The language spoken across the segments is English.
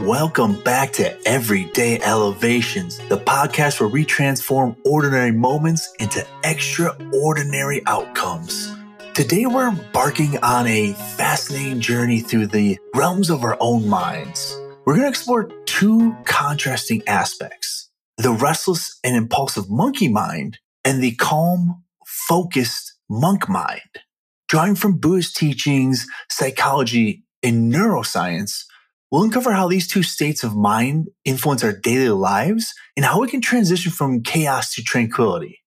Welcome back to Everyday Elevations, the podcast where we transform ordinary moments into extraordinary outcomes. Today, we're embarking on a fascinating journey through the realms of our own minds. We're going to explore two contrasting aspects the restless and impulsive monkey mind and the calm, focused monk mind. Drawing from Buddhist teachings, psychology, and neuroscience, We'll uncover how these two states of mind influence our daily lives and how we can transition from chaos to tranquility.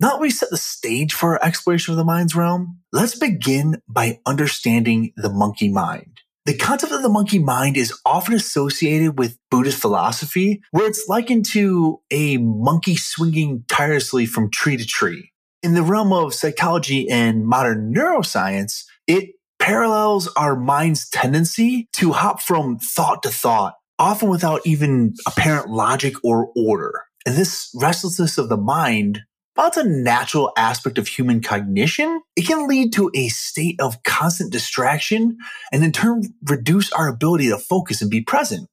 Now that we set the stage for our exploration of the mind's realm, let's begin by understanding the monkey mind. The concept of the monkey mind is often associated with Buddhist philosophy, where it's likened to a monkey swinging tirelessly from tree to tree. In the realm of psychology and modern neuroscience, it parallels our mind's tendency to hop from thought to thought, often without even apparent logic or order. And this restlessness of the mind, while it's a natural aspect of human cognition, it can lead to a state of constant distraction and in turn reduce our ability to focus and be present.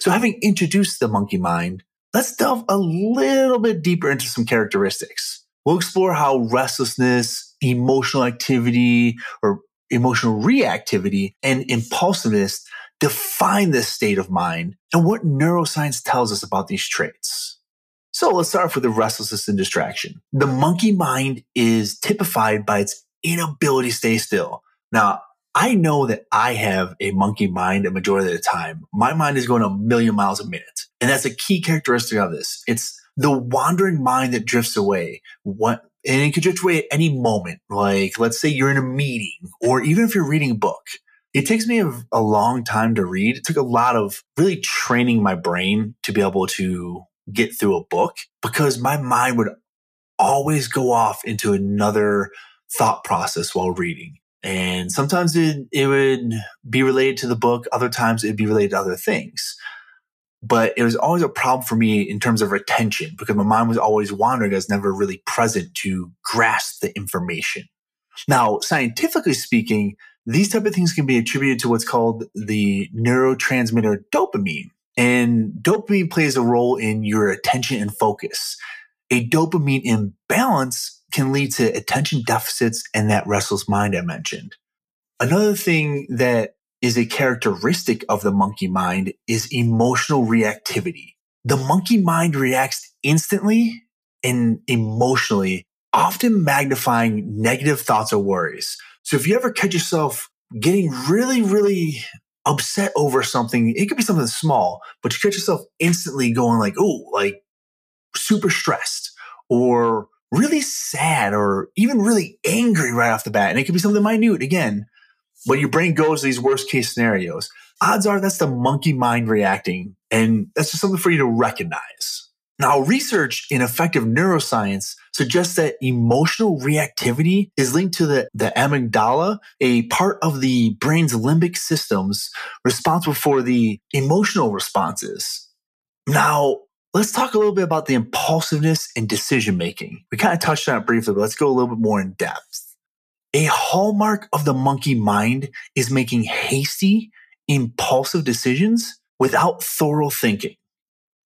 So having introduced the monkey mind, let's delve a little bit deeper into some characteristics. We'll explore how restlessness, emotional activity, or emotional reactivity, and impulsiveness define this state of mind and what neuroscience tells us about these traits. So let's start off with the restlessness and distraction. The monkey mind is typified by its inability to stay still. Now, I know that I have a monkey mind a majority of the time. My mind is going a million miles a minute. And that's a key characteristic of this. It's the wandering mind that drifts away. What and it could drift away at any moment. Like, let's say you're in a meeting or even if you're reading a book. It takes me a, a long time to read. It took a lot of really training my brain to be able to get through a book because my mind would always go off into another thought process while reading. And sometimes it, it would be related to the book. Other times it'd be related to other things but it was always a problem for me in terms of retention because my mind was always wandering. I was never really present to grasp the information. Now, scientifically speaking, these type of things can be attributed to what's called the neurotransmitter dopamine. And dopamine plays a role in your attention and focus. A dopamine imbalance can lead to attention deficits and that restless mind I mentioned. Another thing that is a characteristic of the monkey mind is emotional reactivity. The monkey mind reacts instantly and emotionally, often magnifying negative thoughts or worries. So if you ever catch yourself getting really, really upset over something, it could be something small, but you catch yourself instantly going like, oh, like super stressed or really sad or even really angry right off the bat. And it could be something minute again, but your brain goes to these worst case scenarios. Odds are that's the monkey mind reacting. And that's just something for you to recognize. Now, research in affective neuroscience suggests that emotional reactivity is linked to the, the amygdala, a part of the brain's limbic systems responsible for the emotional responses. Now, let's talk a little bit about the impulsiveness and decision making. We kind of touched on it briefly, but let's go a little bit more in depth. A hallmark of the monkey mind is making hasty, impulsive decisions without thorough thinking.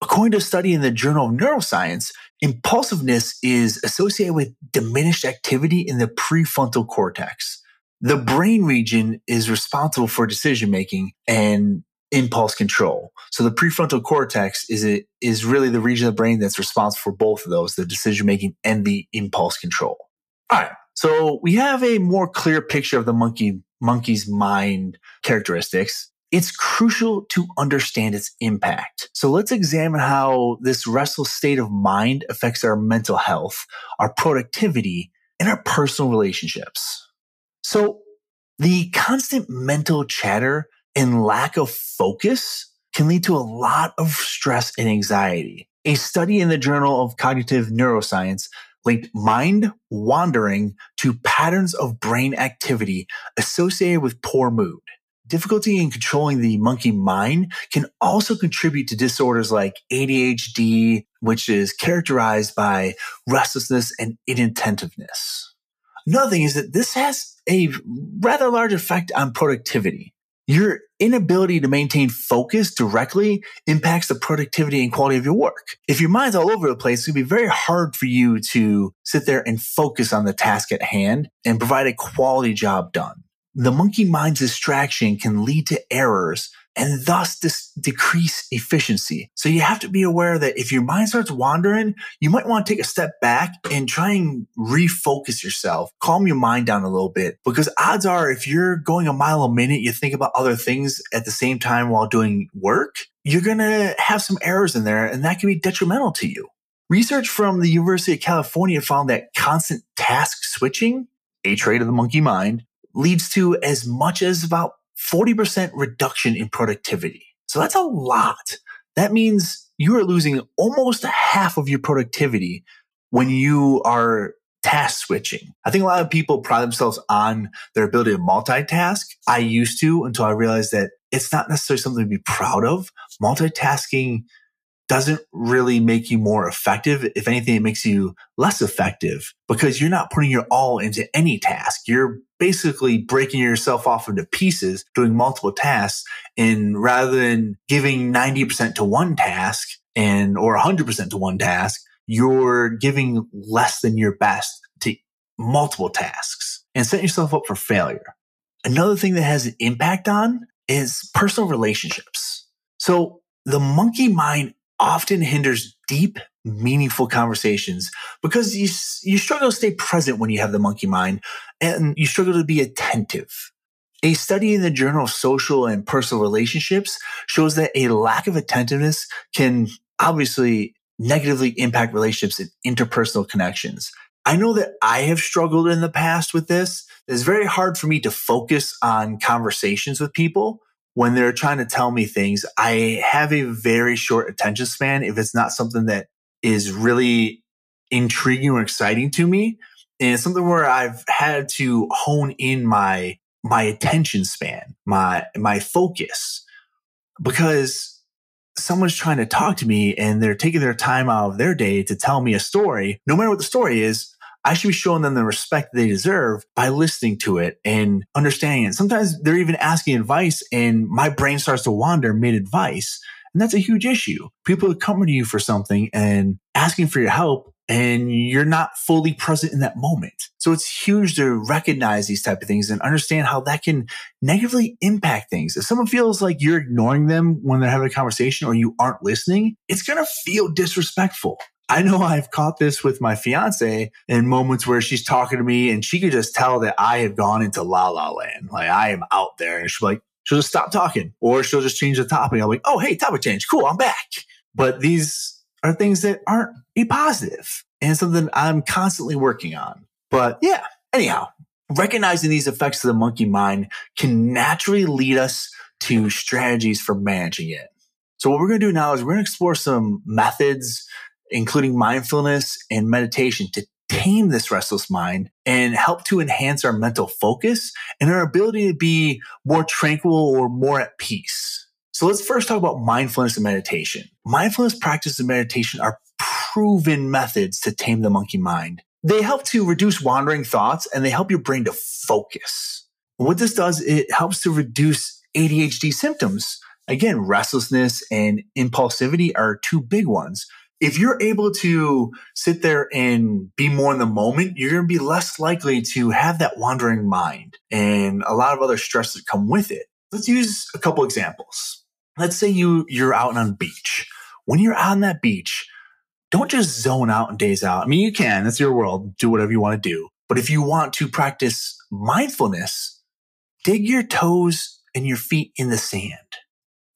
According to a study in the Journal of Neuroscience, impulsiveness is associated with diminished activity in the prefrontal cortex. The brain region is responsible for decision making and impulse control. So the prefrontal cortex is it is really the region of the brain that's responsible for both of those, the decision making and the impulse control. All right. So we have a more clear picture of the monkey, monkey's mind characteristics. It's crucial to understand its impact. So let's examine how this restless state of mind affects our mental health, our productivity, and our personal relationships. So the constant mental chatter and lack of focus can lead to a lot of stress and anxiety. A study in the Journal of Cognitive Neuroscience linked mind wandering to patterns of brain activity associated with poor mood. Difficulty in controlling the monkey mind can also contribute to disorders like ADHD, which is characterized by restlessness and inattentiveness. Another thing is that this has a rather large effect on productivity. Your inability to maintain focus directly impacts the productivity and quality of your work. If your mind's all over the place, it's going to be very hard for you to sit there and focus on the task at hand and provide a quality job done. The monkey mind's distraction can lead to errors and thus decrease efficiency. So you have to be aware that if your mind starts wandering, you might want to take a step back and try and refocus yourself, calm your mind down a little bit. Because odds are, if you're going a mile a minute, you think about other things at the same time while doing work, you're going to have some errors in there and that can be detrimental to you. Research from the University of California found that constant task switching, a trait of the monkey mind, leads to as much as about 40% reduction in productivity. So that's a lot. That means you are losing almost half of your productivity when you are task switching. I think a lot of people pride themselves on their ability to multitask. I used to until I realized that it's not necessarily something to be proud of. Multitasking doesn't really make you more effective. If anything, it makes you less effective because you're not putting your all into any task. You're basically breaking yourself off into pieces, doing multiple tasks. And rather than giving 90% to one task and or 100% to one task, you're giving less than your best to multiple tasks and setting yourself up for failure. Another thing that has an impact on is personal relationships. So the monkey mind often hinders deep, meaningful conversations because you, you struggle to stay present when you have the monkey mind and you struggle to be attentive. A study in the Journal of Social and Personal Relationships shows that a lack of attentiveness can obviously negatively impact relationships and interpersonal connections. I know that I have struggled in the past with this. It's very hard for me to focus on conversations with people when they're trying to tell me things, I have a very short attention span if it's not something that is really intriguing or exciting to me. And it's something where I've had to hone in my my attention span, my my focus. Because someone's trying to talk to me and they're taking their time out of their day to tell me a story, no matter what the story is, I should be showing them the respect they deserve by listening to it and understanding it. Sometimes they're even asking advice and my brain starts to wander mid advice. And that's a huge issue. People are coming to you for something and asking for your help and you're not fully present in that moment. So it's huge to recognize these type of things and understand how that can negatively impact things. If someone feels like you're ignoring them when they're having a conversation or you aren't listening, it's going to feel disrespectful. I know I've caught this with my fiance in moments where she's talking to me and she could just tell that I have gone into la la land. Like I am out there and she's like, she'll just stop talking or she'll just change the topic. I'm like, oh, hey, topic change. Cool. I'm back. But these are things that aren't a positive and something I'm constantly working on. But yeah, anyhow, recognizing these effects of the monkey mind can naturally lead us to strategies for managing it. So what we're going to do now is we're going to explore some methods including mindfulness and meditation to tame this restless mind and help to enhance our mental focus and our ability to be more tranquil or more at peace. So let's first talk about mindfulness and meditation. Mindfulness practice and meditation are proven methods to tame the monkey mind. They help to reduce wandering thoughts and they help your brain to focus. what this does, it helps to reduce ADHD symptoms. Again, restlessness and impulsivity are two big ones if you're able to sit there and be more in the moment, you're going to be less likely to have that wandering mind and a lot of other stress that come with it. Let's use a couple examples. Let's say you, you're out on beach. When you're on that beach, don't just zone out and daze out. I mean, you can, that's your world. Do whatever you want to do. But if you want to practice mindfulness, dig your toes and your feet in the sand.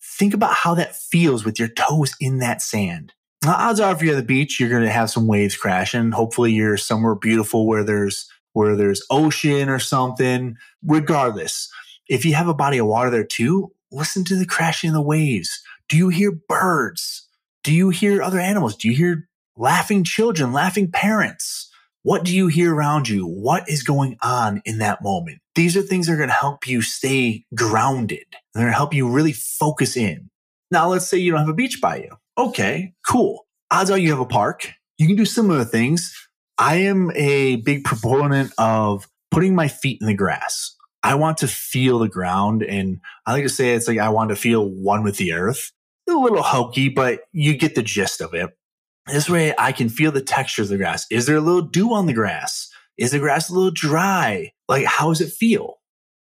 Think about how that feels with your toes in that sand Uh, odds are if you're at the beach, you're going to have some waves crashing. Hopefully you're somewhere beautiful where there's, where there's ocean or something. Regardless, if you have a body of water there too, listen to the crashing of the waves. Do you hear birds? Do you hear other animals? Do you hear laughing children, laughing parents? What do you hear around you? What is going on in that moment? These are things that are going to help you stay grounded. They're going to help you really focus in. Now, let's say you don't have a beach by you. Okay, cool. Odds are you have a park. You can do similar things. I am a big proponent of putting my feet in the grass. I want to feel the ground. And I like to say it's like I want to feel one with the earth. a little hokey, but you get the gist of it. This way I can feel the texture of the grass. Is there a little dew on the grass? Is the grass a little dry? Like, how does it feel?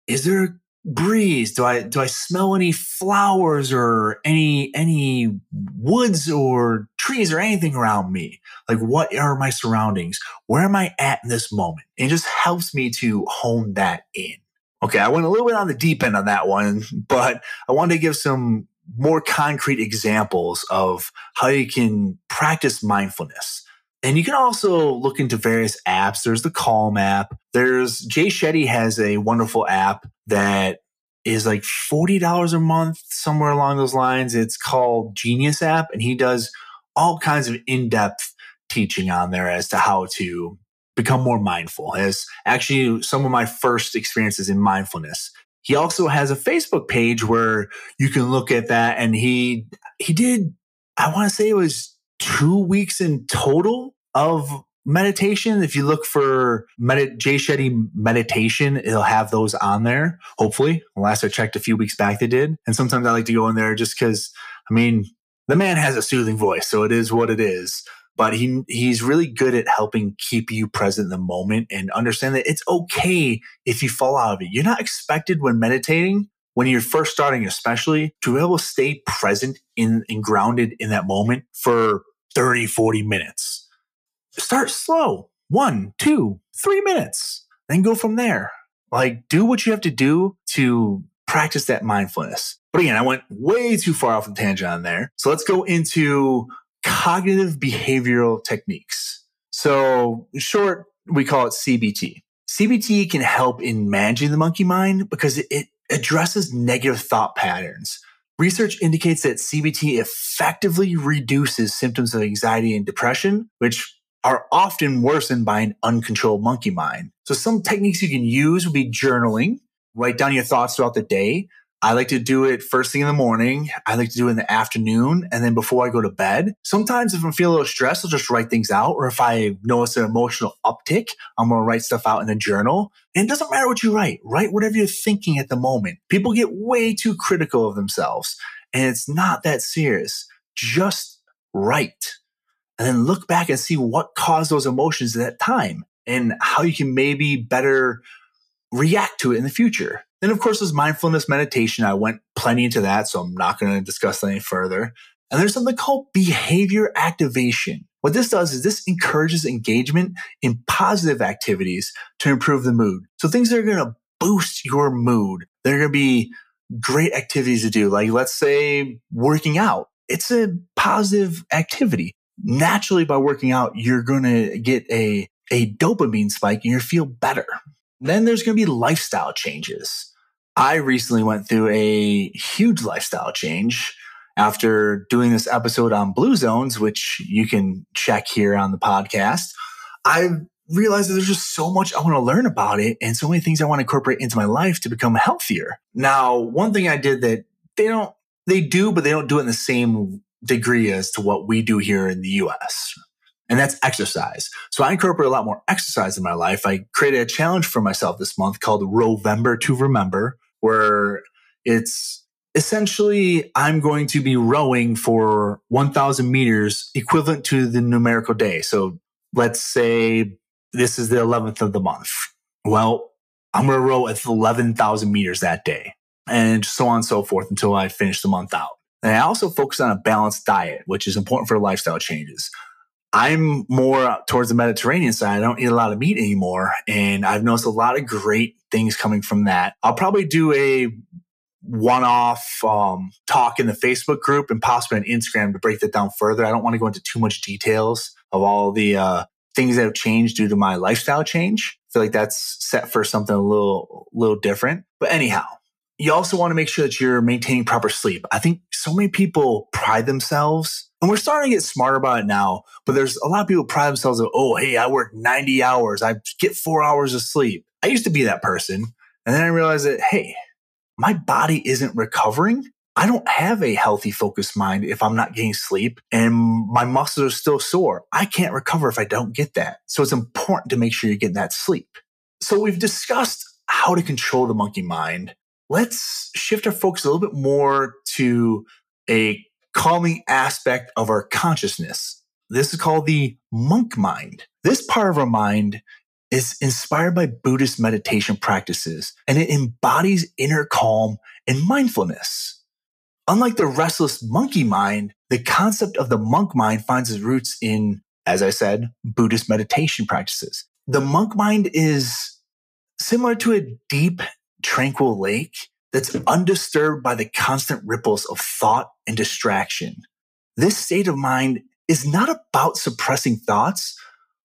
Is there breeze? Do I, do I smell any flowers or any, any woods or trees or anything around me? Like, what are my surroundings? Where am I at in this moment? It just helps me to hone that in. Okay, I went a little bit on the deep end on that one, but I wanted to give some more concrete examples of how you can practice mindfulness. And you can also look into various apps. There's the Calm app. There's Jay Shetty has a wonderful app that is like $40 a month, somewhere along those lines. It's called Genius app, and he does all kinds of in-depth teaching on there as to how to become more mindful. As actually some of my first experiences in mindfulness. He also has a Facebook page where you can look at that and he he did I want to say it was 2 weeks in total of meditation. If you look for Med- Jay Shetty meditation, it'll have those on there. Hopefully, last I checked a few weeks back, they did. And sometimes I like to go in there just because, I mean, the man has a soothing voice, so it is what it is but he he's really good at helping keep you present in the moment and understand that it's okay if you fall out of it. You're not expected when meditating, when you're first starting, especially to be able to stay present in and grounded in that moment for 30, 40 minutes. Start slow. One, two, three minutes. Then go from there. Like do what you have to do to practice that mindfulness. But again, I went way too far off the tangent on there. So let's go into cognitive behavioral techniques. So, short, we call it CBT. CBT can help in managing the monkey mind because it addresses negative thought patterns. Research indicates that CBT effectively reduces symptoms of anxiety and depression, which are often worsened by an uncontrolled monkey mind. So some techniques you can use would be journaling, write down your thoughts throughout the day, I like to do it first thing in the morning. I like to do it in the afternoon and then before I go to bed. Sometimes if I'm feeling a little stressed, I'll just write things out. Or if I notice an emotional uptick, I'm going to write stuff out in a journal. And it doesn't matter what you write. Write whatever you're thinking at the moment. People get way too critical of themselves and it's not that serious. Just write and then look back and see what caused those emotions at that time and how you can maybe better react to it in the future. Then, of course, there's mindfulness meditation. I went plenty into that, so I'm not going to discuss any further. And there's something called behavior activation. What this does is this encourages engagement in positive activities to improve the mood. So things that are going to boost your mood. They're going to be great activities to do. Like let's say working out. It's a positive activity. Naturally, by working out, you're going to get a, a dopamine spike and you feel better. Then there's going to be lifestyle changes. I recently went through a huge lifestyle change after doing this episode on blue zones, which you can check here on the podcast. I realized that there's just so much I want to learn about it and so many things I want to incorporate into my life to become healthier. Now, one thing I did that they don't, they do, but they don't do it in the same degree as to what we do here in the US. And that's exercise. So I incorporate a lot more exercise in my life. I created a challenge for myself this month called Rovember to Remember, where it's essentially I'm going to be rowing for 1000 meters equivalent to the numerical day. So let's say this is the 11th of the month. Well, I'm going to row at 11,000 meters that day and so on and so forth until I finish the month out. And I also focus on a balanced diet, which is important for lifestyle changes. I'm more towards the Mediterranean side. I don't eat a lot of meat anymore. And I've noticed a lot of great things coming from that. I'll probably do a one off um, talk in the Facebook group and possibly on Instagram to break that down further. I don't want to go into too much details of all the uh, things that have changed due to my lifestyle change. I feel like that's set for something a little, little different. But anyhow, you also want to make sure that you're maintaining proper sleep. I think so many people pride themselves and we're starting to get smarter about it now, but there's a lot of people pride themselves of, oh, hey, I work 90 hours. I get four hours of sleep. I used to be that person. And then I realized that, hey, my body isn't recovering. I don't have a healthy, focused mind if I'm not getting sleep and my muscles are still sore. I can't recover if I don't get that. So it's important to make sure you're getting that sleep. So we've discussed how to control the monkey mind, let's shift our focus a little bit more to a calming aspect of our consciousness. This is called the monk mind. This part of our mind is inspired by Buddhist meditation practices and it embodies inner calm and mindfulness. Unlike the restless monkey mind, the concept of the monk mind finds its roots in, as I said, Buddhist meditation practices. The monk mind is similar to a deep, tranquil lake that's undisturbed by the constant ripples of thought and distraction. This state of mind is not about suppressing thoughts,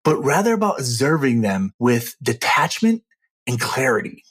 but rather about observing them with detachment and clarity.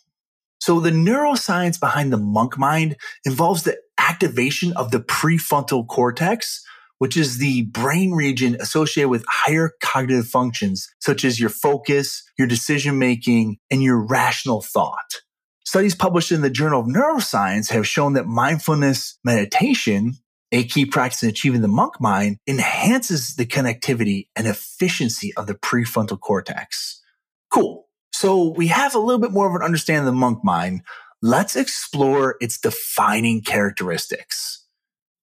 So the neuroscience behind the monk mind involves the activation of the prefrontal cortex, which is the brain region associated with higher cognitive functions, such as your focus, your decision making, and your rational thought. Studies published in the Journal of Neuroscience have shown that mindfulness meditation, a key practice in achieving the monk mind, enhances the connectivity and efficiency of the prefrontal cortex. Cool. So we have a little bit more of an understanding of the monk mind. Let's explore its defining characteristics.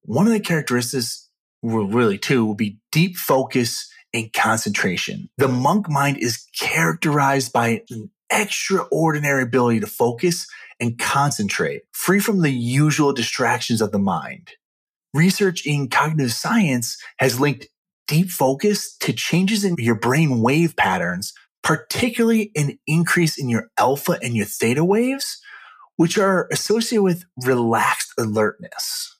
One of the characteristics, well, really two, will be deep focus and concentration. The monk mind is characterized by an extraordinary ability to focus and concentrate, free from the usual distractions of the mind. Research in cognitive science has linked deep focus to changes in your brain wave patterns, particularly an increase in your alpha and your theta waves, which are associated with relaxed alertness.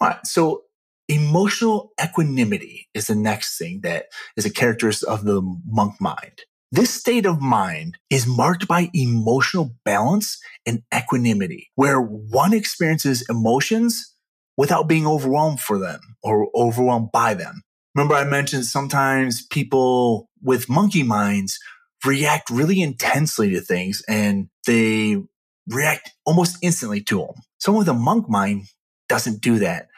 All right, so emotional equanimity is the next thing that is a characteristic of the monk mind. This state of mind is marked by emotional balance and equanimity, where one experiences emotions without being overwhelmed for them or overwhelmed by them. Remember, I mentioned sometimes people with monkey minds react really intensely to things and they react almost instantly to them. Someone with a monk mind doesn't do that.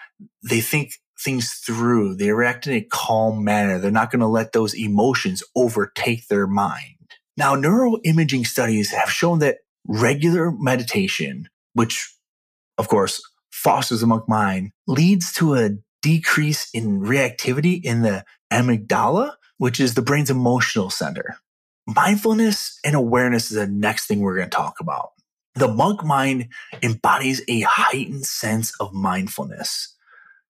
They think things through. They react in a calm manner. They're not going to let those emotions overtake their mind. Now, neuroimaging studies have shown that regular meditation, which of course fosters the monk mind, leads to a decrease in reactivity in the amygdala, which is the brain's emotional center. Mindfulness and awareness is the next thing we're going to talk about. The monk mind embodies a heightened sense of mindfulness.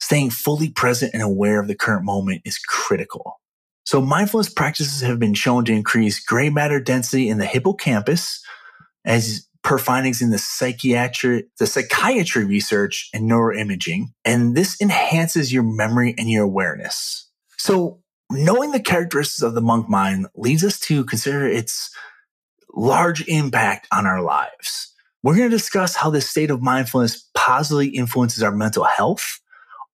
Staying fully present and aware of the current moment is critical. So mindfulness practices have been shown to increase gray matter density in the hippocampus as per findings in the psychiatry, the psychiatry research and neuroimaging. And this enhances your memory and your awareness. So knowing the characteristics of the monk mind leads us to consider its large impact on our lives. We're going to discuss how this state of mindfulness positively influences our mental health,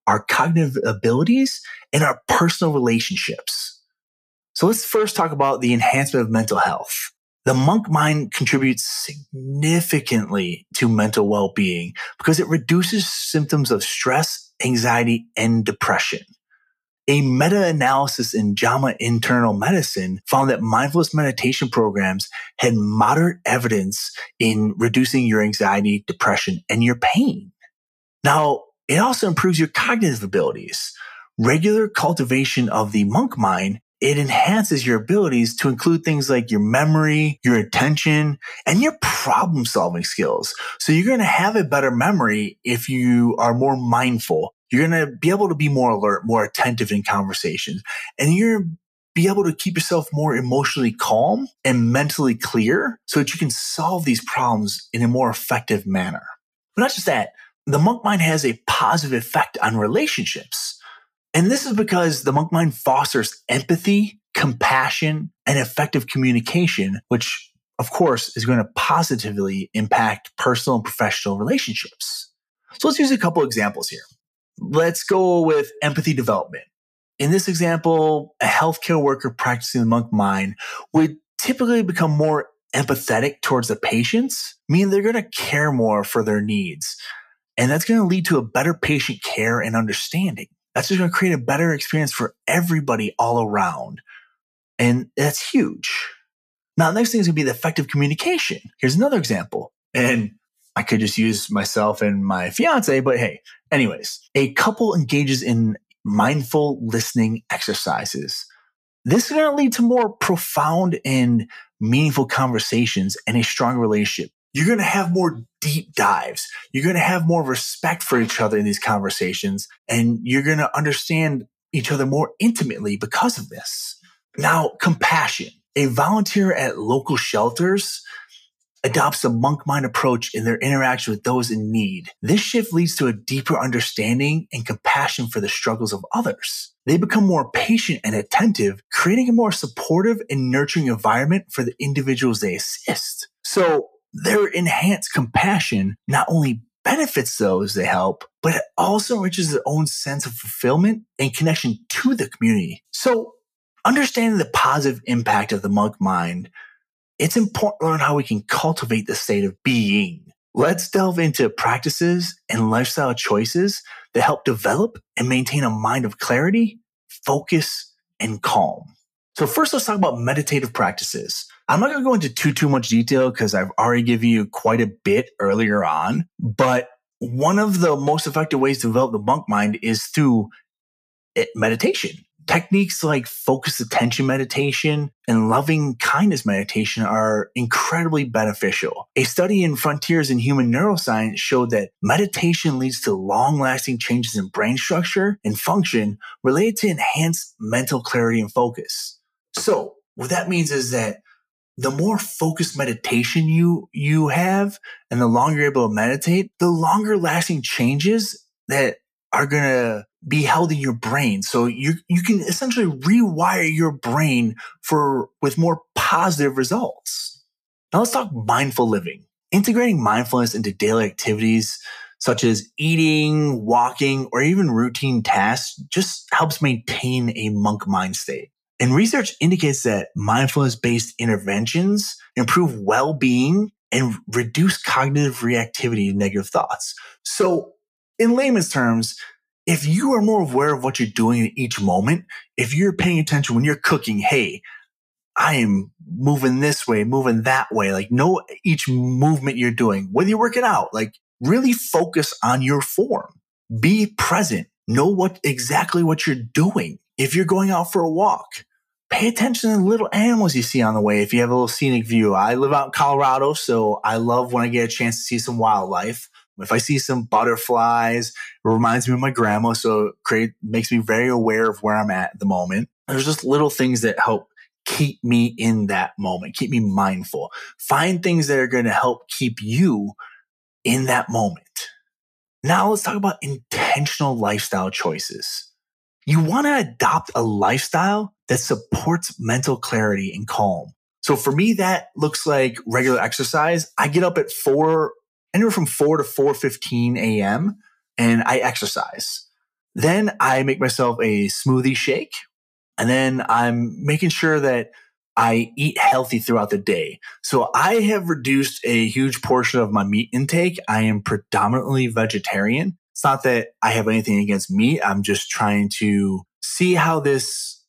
our cognitive abilities, and our personal relationships. So let's first talk about the enhancement of mental health. The monk mind contributes significantly to mental well-being because it reduces symptoms of stress, anxiety, and depression. A meta-analysis in JAMA Internal Medicine found that mindfulness meditation programs had moderate evidence in reducing your anxiety, depression, and your pain. Now, it also improves your cognitive abilities. Regular cultivation of the monk mind, it enhances your abilities to include things like your memory, your attention, and your problem solving skills. So you're going to have a better memory if you are more mindful. You're going to be able to be more alert, more attentive in conversations, and you're be able to keep yourself more emotionally calm and mentally clear so that you can solve these problems in a more effective manner. But not just that, the monk mind has a positive effect on relationships. And this is because the monk mind fosters empathy, compassion, and effective communication, which of course is going to positively impact personal and professional relationships. So let's use a couple examples here. Let's go with empathy development. In this example, a healthcare worker practicing the monk mind would typically become more empathetic towards the patients, meaning they're going to care more for their needs. And that's going to lead to a better patient care and understanding. That's just going to create a better experience for everybody all around. And that's huge. Now, the next thing is going to be the effective communication. Here's another example. And I could just use myself and my fiance, but hey, anyways, a couple engages in mindful listening exercises. This is going to lead to more profound and meaningful conversations and a strong relationship. You're going to have more deep dives. You're going to have more respect for each other in these conversations and you're going to understand each other more intimately because of this. Now, compassion. A volunteer at local shelters adopts a monk mind approach in their interaction with those in need. This shift leads to a deeper understanding and compassion for the struggles of others. They become more patient and attentive, creating a more supportive and nurturing environment for the individuals they assist. So their enhanced compassion not only benefits those they help, but it also enriches their own sense of fulfillment and connection to the community. So understanding the positive impact of the monk mind it's important to learn how we can cultivate the state of being. Let's delve into practices and lifestyle choices that help develop and maintain a mind of clarity, focus, and calm. So first, let's talk about meditative practices. I'm not going to go into too, too much detail because I've already given you quite a bit earlier on, but one of the most effective ways to develop the monk mind is through eh, meditation. Techniques like focused attention meditation and loving kindness meditation are incredibly beneficial. A study in Frontiers in Human Neuroscience showed that meditation leads to long lasting changes in brain structure and function related to enhanced mental clarity and focus. So what that means is that the more focused meditation you, you have and the longer you're able to meditate, the longer lasting changes that are going to be held in your brain. So you, you can essentially rewire your brain for, with more positive results. Now let's talk mindful living. Integrating mindfulness into daily activities such as eating, walking, or even routine tasks just helps maintain a monk mind state. And research indicates that mindfulness based interventions improve well being and reduce cognitive reactivity to negative thoughts. So in layman's terms, if you are more aware of what you're doing in each moment, if you're paying attention when you're cooking, hey, I am moving this way, moving that way, like know each movement you're doing, whether you're working out, like really focus on your form. Be present. Know what exactly what you're doing. If you're going out for a walk, pay attention to the little animals you see on the way. If you have a little scenic view, I live out in Colorado, so I love when I get a chance to see some wildlife. If I see some butterflies, it reminds me of my grandma. So it create, makes me very aware of where I'm at at the moment. There's just little things that help keep me in that moment, keep me mindful. Find things that are going to help keep you in that moment. Now let's talk about intentional lifestyle choices. You want to adopt a lifestyle that supports mental clarity and calm. So for me, that looks like regular exercise. I get up at four anywhere from 4 to 4.15 a.m. and I exercise. Then I make myself a smoothie shake. And then I'm making sure that I eat healthy throughout the day. So I have reduced a huge portion of my meat intake. I am predominantly vegetarian. It's not that I have anything against meat. I'm just trying to see how this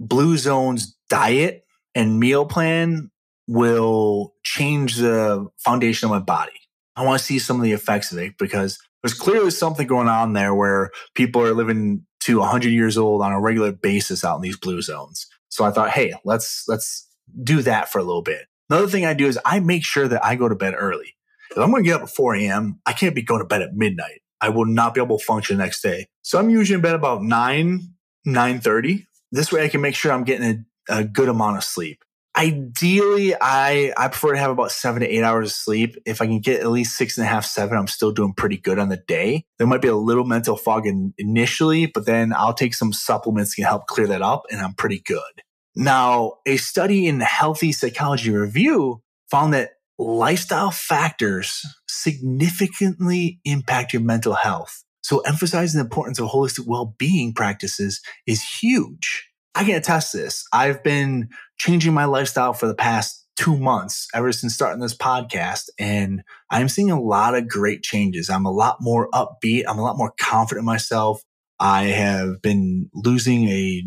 Blue Zones diet and meal plan will change the foundation of my body. I want to see some of the effects of it because there's clearly something going on there where people are living to 100 years old on a regular basis out in these blue zones. So I thought, hey, let's let's do that for a little bit. Another thing I do is I make sure that I go to bed early. If I'm going to get up at 4 a.m., I can't be going to bed at midnight. I will not be able to function next day. So I'm usually in bed about 9, 9.30. This way I can make sure I'm getting a, a good amount of sleep. Ideally, I I prefer to have about seven to eight hours of sleep. If I can get at least six and a half, seven, I'm still doing pretty good on the day. There might be a little mental fog in, initially, but then I'll take some supplements to help clear that up, and I'm pretty good. Now, a study in the Healthy Psychology Review found that lifestyle factors significantly impact your mental health. So emphasizing the importance of holistic well-being practices is huge. I can attest this. I've been changing my lifestyle for the past two months ever since starting this podcast. And I'm seeing a lot of great changes. I'm a lot more upbeat. I'm a lot more confident in myself. I have been losing a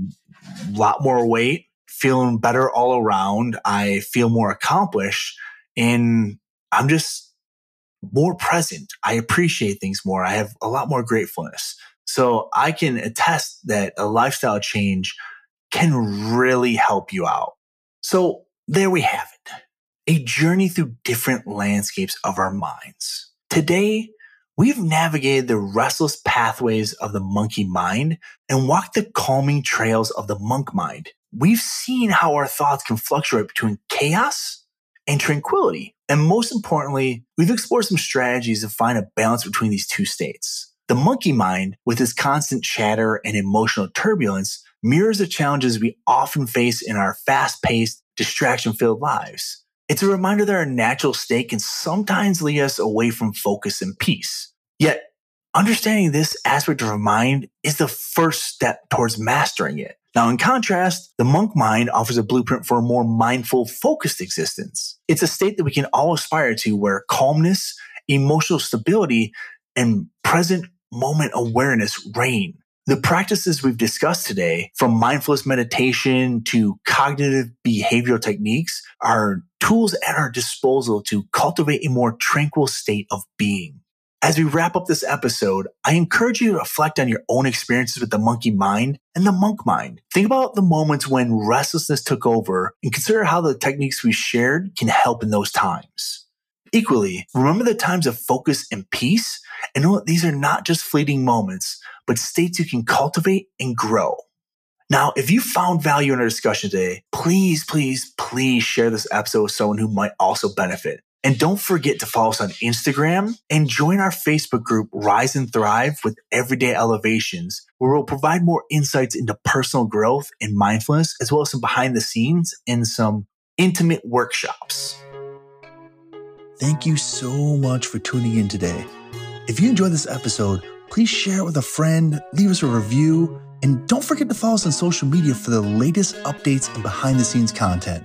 lot more weight feeling better all around. I feel more accomplished and I'm just more present. I appreciate things more. I have a lot more gratefulness. So I can attest that a lifestyle change can really help you out. So there we have it. A journey through different landscapes of our minds. Today, we've navigated the restless pathways of the monkey mind and walked the calming trails of the monk mind. We've seen how our thoughts can fluctuate between chaos and tranquility. And most importantly, we've explored some strategies to find a balance between these two states. The monkey mind, with its constant chatter and emotional turbulence, mirrors the challenges we often face in our fast paced, distraction filled lives. It's a reminder that our natural state can sometimes lead us away from focus and peace. Yet, understanding this aspect of our mind is the first step towards mastering it. Now, in contrast, the monk mind offers a blueprint for a more mindful, focused existence. It's a state that we can all aspire to where calmness, emotional stability, and present moment awareness reign. The practices we've discussed today, from mindfulness meditation to cognitive behavioral techniques, are tools at our disposal to cultivate a more tranquil state of being. As we wrap up this episode, I encourage you to reflect on your own experiences with the monkey mind and the monk mind. Think about the moments when restlessness took over and consider how the techniques we shared can help in those times. Equally, remember the times of focus and peace and know that these are not just fleeting moments, but states you can cultivate and grow. Now, if you found value in our discussion today, please, please, please share this episode with someone who might also benefit. And don't forget to follow us on Instagram and join our Facebook group, Rise and Thrive with Everyday Elevations, where we'll provide more insights into personal growth and mindfulness, as well as some behind the scenes and some intimate workshops. Thank you so much for tuning in today. If you enjoyed this episode, please share it with a friend, leave us a review, and don't forget to follow us on social media for the latest updates and behind the scenes content.